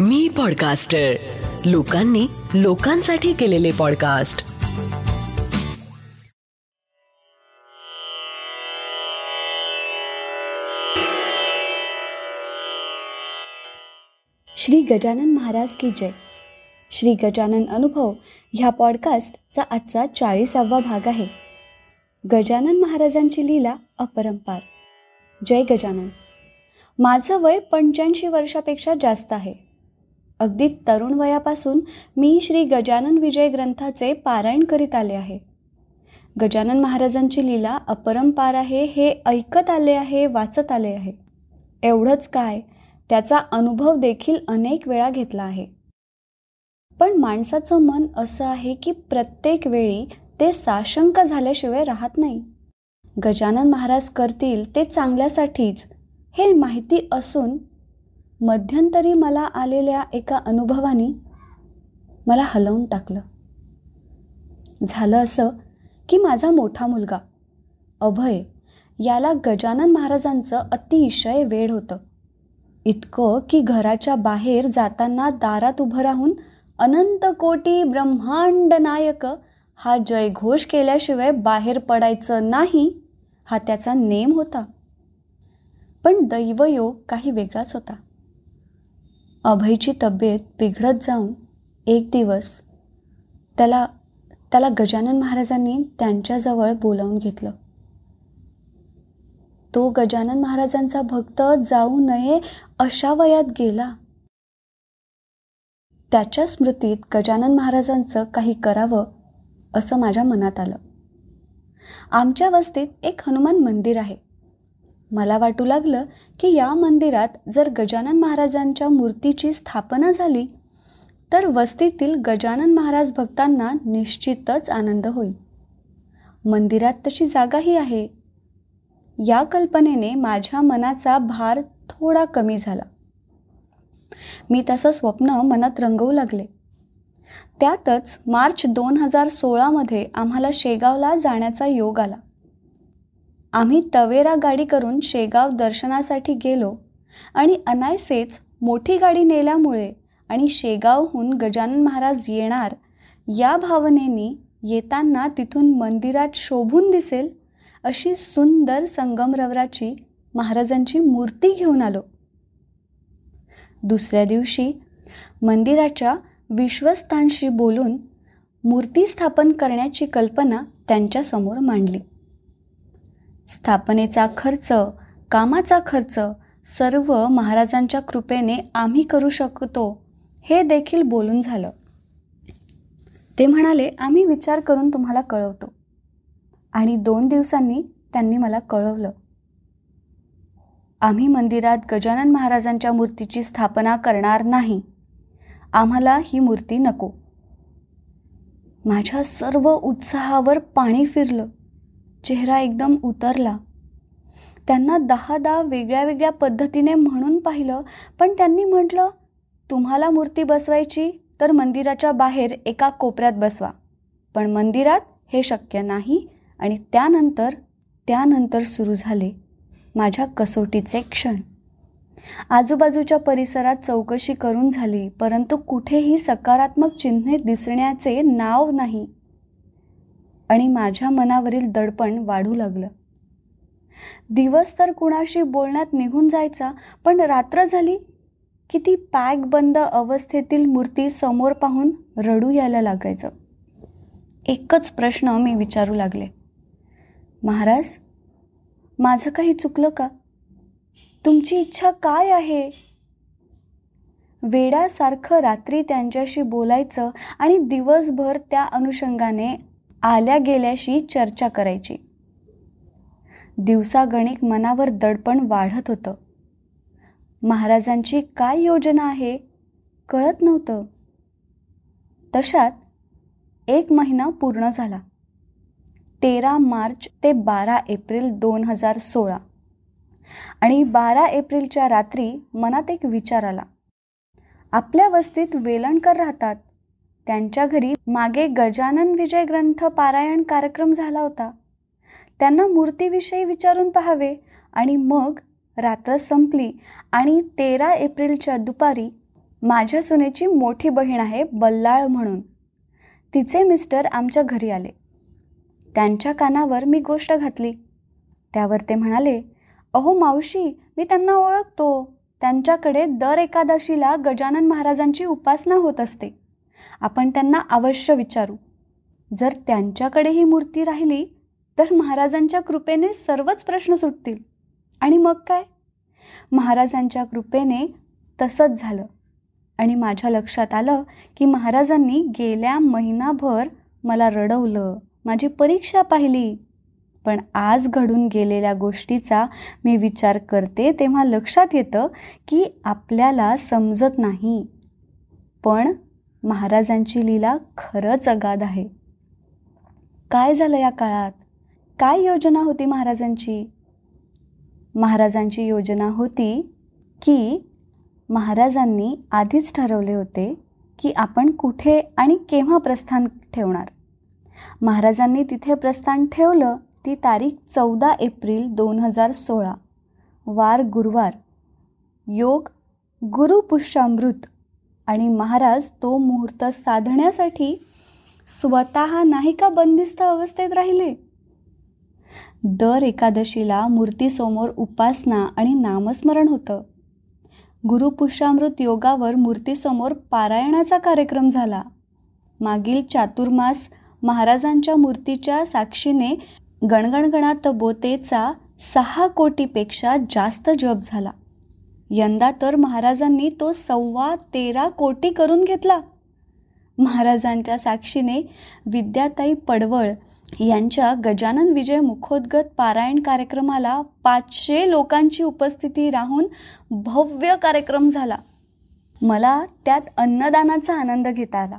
मी podcaster लोकांनी लोकांसाठी केलेले पॉडकास्ट श्री गजानन महाराज की जय. श्री गजानन अनुभव ह्या पॉडकास्टचा आजचा चाळीसावा भाग आहे. गजानन महाराजांची लीला अपरंपार. जय गजानन. माझं वय पंच्याऐंशी वर्षापेक्षा जास्त आहे. अगदी तरुण वयापासून मी श्री गजानन विजय ग्रंथाचे पारायण करीत आले आहे. गजानन महाराजांची लीला अपरंपार आहे हे ऐकत आले आहे वाचत आले आहे. एवढंच काय त्याचा अनुभव देखील अनेक वेळा घेतला आहे. पण माणसाचं मन असं आहे की प्रत्येक वेळी ते साशंक झाल्याशिवाय राहत नाही. गजानन महाराज करतील ते चांगल्यासाठीच हे माहिती असून मध्यंतरी मला आलेल्या एका अनुभवाने मला हलवून टाकलं. झालं असं की माझा मोठा मुलगा अभय याला गजानन महाराजांचं अतिशय वेळ होतं. इतकं की घराच्या बाहेर जाताना दारात उभं राहून अनंत कोटी ब्रह्मांड नायक हा जयघोष केल्याशिवाय बाहेर पडायचं नाही हा त्याचा नेम होता. पण दैवयोग काही वेगळाच होता. अभयची तब्येत बिघडत जाऊन एक दिवस त्याला त्याला गजानन महाराजांनी त्यांच्याजवळ बोलावून घेतलं. तो गजानन महाराजांचा भक्त जाऊ नये अशा वयात गेला. त्याच्या स्मृतीत गजानन महाराजांचं काही करावं असं माझ्या मनात आलं. आमच्या वस्तीत एक हनुमान मंदिर आहे. मला वाटू लागलं की या मंदिरात जर गजानन महाराजांच्या मूर्तीची स्थापना झाली तर वस्तीतील गजानन महाराज भक्तांना निश्चितच आनंद होईल. मंदिरात तशी जागाही आहे. या कल्पनेने माझ्या मनाचा भार थोडा कमी झाला. मी तसं स्वप्न मनात रंगवू लागले. त्यातच मार्च दोन हजार सोळामध्ये आम्हाला शेगावला जाण्याचा योग आला. आम्ही तवेरा गाडी करून शेगाव दर्शनासाठी गेलो आणि अनायसेच मोठी गाडी नेल्यामुळे आणि शेगावहून गजानन महाराज येणार या भावनेनी येताना तिथून मंदिरात शोभून दिसेल अशी सुंदर संगमरवराची महाराजांची मूर्ती घेऊन आलो. दुसऱ्या दिवशी मंदिराच्या विश्वस्तांशी बोलून मूर्ती स्थापन करण्याची कल्पना त्यांच्यासमोर मांडली. स्थापनेचा खर्च कामाचा खर्च सर्व महाराजांच्या कृपेने आम्ही करू शकतो हे देखील बोलून झालं. ते म्हणाले आम्ही विचार करून तुम्हाला कळवतो. आणि दोन दिवसांनी त्यांनी मला कळवलं. आम्ही मंदिरात गजानन महाराजांच्या मूर्तीची स्थापना करणार नाही. आम्हाला ही मूर्ती नको. माझ्या सर्व उत्साहावर पाणी फिरलं. चेहरा एकदम उतरला. त्यांना दहा दहा वेगळ्या वेगळ्या पद्धतीने म्हणून पाहिलं पण त्यांनी म्हटलं तुम्हाला मूर्ती बसवायची तर मंदिराच्या बाहेर एका कोपऱ्यात बसवा. पण मंदिरात हे शक्य नाही आणि त्यानंतर त्यानंतर सुरू झाले माझ्या कसोटीचे क्षण. आजूबाजूच्या परिसरात चौकशी करून झाली परंतु कुठेही सकारात्मक चिन्हे दिसण्याचे नाव नाही. आणि माझ्या मनावरील दडपण वाढू लागलं. दिवस तर कुणाशी बोलण्यात निघून जायचा पण रात्र झाली की ती पॅक बंद अवस्थेतील मूर्ती समोर पाहून रडू यायला लागायचं. एकच प्रश्न मी विचारू लागले. महाराज माझं काही चुकलं का? तुमची इच्छा काय आहे? वेडासारखं रात्री त्यांच्याशी बोलायचं आणि दिवसभर त्या अनुषंगाने आल्या गेल्याशी चर्चा करायची. दिवसागणिक मनावर दडपण वाढत होतं. महाराजांची काय योजना आहे? कळत नव्हतं. तशात एक महिना पूर्ण झाला. तेरा मार्च ते बारा एप्रिल दोन हजार सोळा. आणि बारा एप्रिलच्या रात्री मनात एक विचार आला. आपल्या वस्तीत वेलणकर राहतात. त्यांच्या घरी मागे गजानन विजय ग्रंथ पारायण कार्यक्रम झाला होता. त्यांना मूर्तीविषयी विचारून पाहावे आणि मग रात्र संपली आणि तेरा एप्रिलच्या दुपारी माझ्या सुनेची मोठी बहीण आहे बल्लाळ म्हणून. तिचे मिस्टर आमच्या घरी आले. त्यांच्या कानावर मी गोष्ट घातली. त्यावर ते म्हणाले अहो मावशी मी त्यांना ओळखतो. त्यांच्याकडे दर एकादशीला गजानन महाराजांची उपासना होत असते. आपण त्यांना अवश्य विचारू. जर त्यांच्याकडे ही मूर्ती राहिली तर महाराजांच्या कृपेने सर्वच प्रश्न सुटतील. आणि मग काय? महाराजांच्या कृपेने तसंच झालं. आणि माझ्या लक्षात आलं की महाराजांनी गेल्या महिनाभर मला रडवलं माझी परीक्षा पाहिली. पण आज घडून गेलेल्या गोष्टीचा मी विचार करते तेव्हा लक्षात येतं की आपल्याला समजत नाही. पण महाराजांची लीला खरंच अगाध आहे. काय झालं या काळात? काय योजना होती महाराजांची? महाराजांची योजना होती की महाराजांनी आधीच ठरवले होते की आपण कुठे आणि केव्हा प्रस्थान ठेवणार. महाराजांनी तिथे प्रस्थान ठेवलं ती तारीख चौदा एप्रिल दोन हजार सोळा वार गुरुवार योग गुरुपुष्यामृत आणि महाराज तो मुहूर्त साधण्यासाठी स्वतः नाही का बंदिस्त अवस्थेत राहिले? दर एकादशीला मूर्तीसमोर उपासना आणि नामस्मरण होतं. गुरुपुष्यामृत योगावर मूर्तीसमोर पारायणाचा कार्यक्रम झाला. मागील चातुर्मास महाराजांच्या मूर्तीच्या साक्षीने गणगणगणात बोतेचा सहा कोटीपेक्षा जास्त जप झाला. यंदा तर महाराजांनी तो सव्वा तेरा कोटी करून घेतला. महाराजांच्या साक्षीने विद्याताई पडवळ यांच्या गजानन विजय मुखोद्गत पारायण कार्यक्रमाला पाचशे लोकांची उपस्थिती राहून भव्य कार्यक्रम झाला. मला त्यात अन्नदानाचा आनंद घेता आला.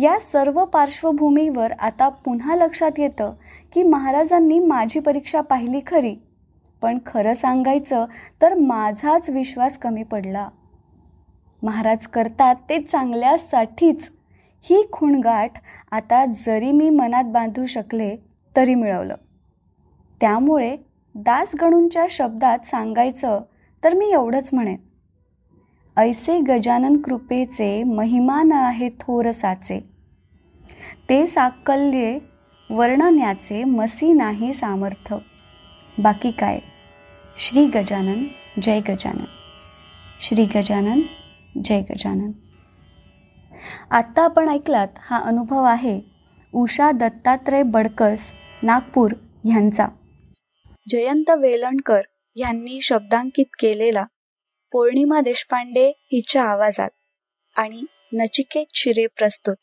या सर्व पार्श्वभूमीवर आता पुन्हा लक्षात येतं की महाराजांनी माझी परीक्षा पाहिली खरी. पण खरं सांगायचं तर माझाच विश्वास कमी पडला. महाराज करतात ते चांगल्यासाठीच. ही खुणगाठ आता जरी मी मनात बांधू शकले तरी मिळवलं. त्यामुळे दासगणूंच्या शब्दात सांगायचं तर मी एवढंच म्हणेन. ऐसे गजानन कृपेचे महिमान आहे थोरसाचे. ते साकल्ये वर्णण्याचे मसी नाही सामर्थ्य. बाकी काय? श्री गजानन जय गजानन. श्री गजानन जय गजानन. आत्ता आपण ऐकलात हा अनुभव आहे उषा दत्तात्रय बडकस नागपूर ह्यांचा जयंत वेलणकर यांनी शब्दांकित केलेला पौर्णिमा देशपांडे हिच्या आवाजात आणि नचिकेत शिरे प्रस्तुत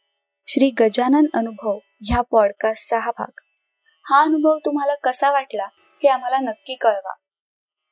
श्री गजानन अनुभव ह्या पॉडकास्टचा हा भाग. हा अनुभव तुम्हाला कसा वाटला हे आम्हाला नक्की कळवा.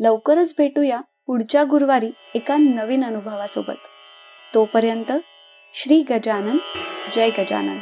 लवकरच भेटूया पुढच्या गुरुवारी एका नवीन अनुभवासोबत. तोपर्यंत श्री गजानन जय गजानन.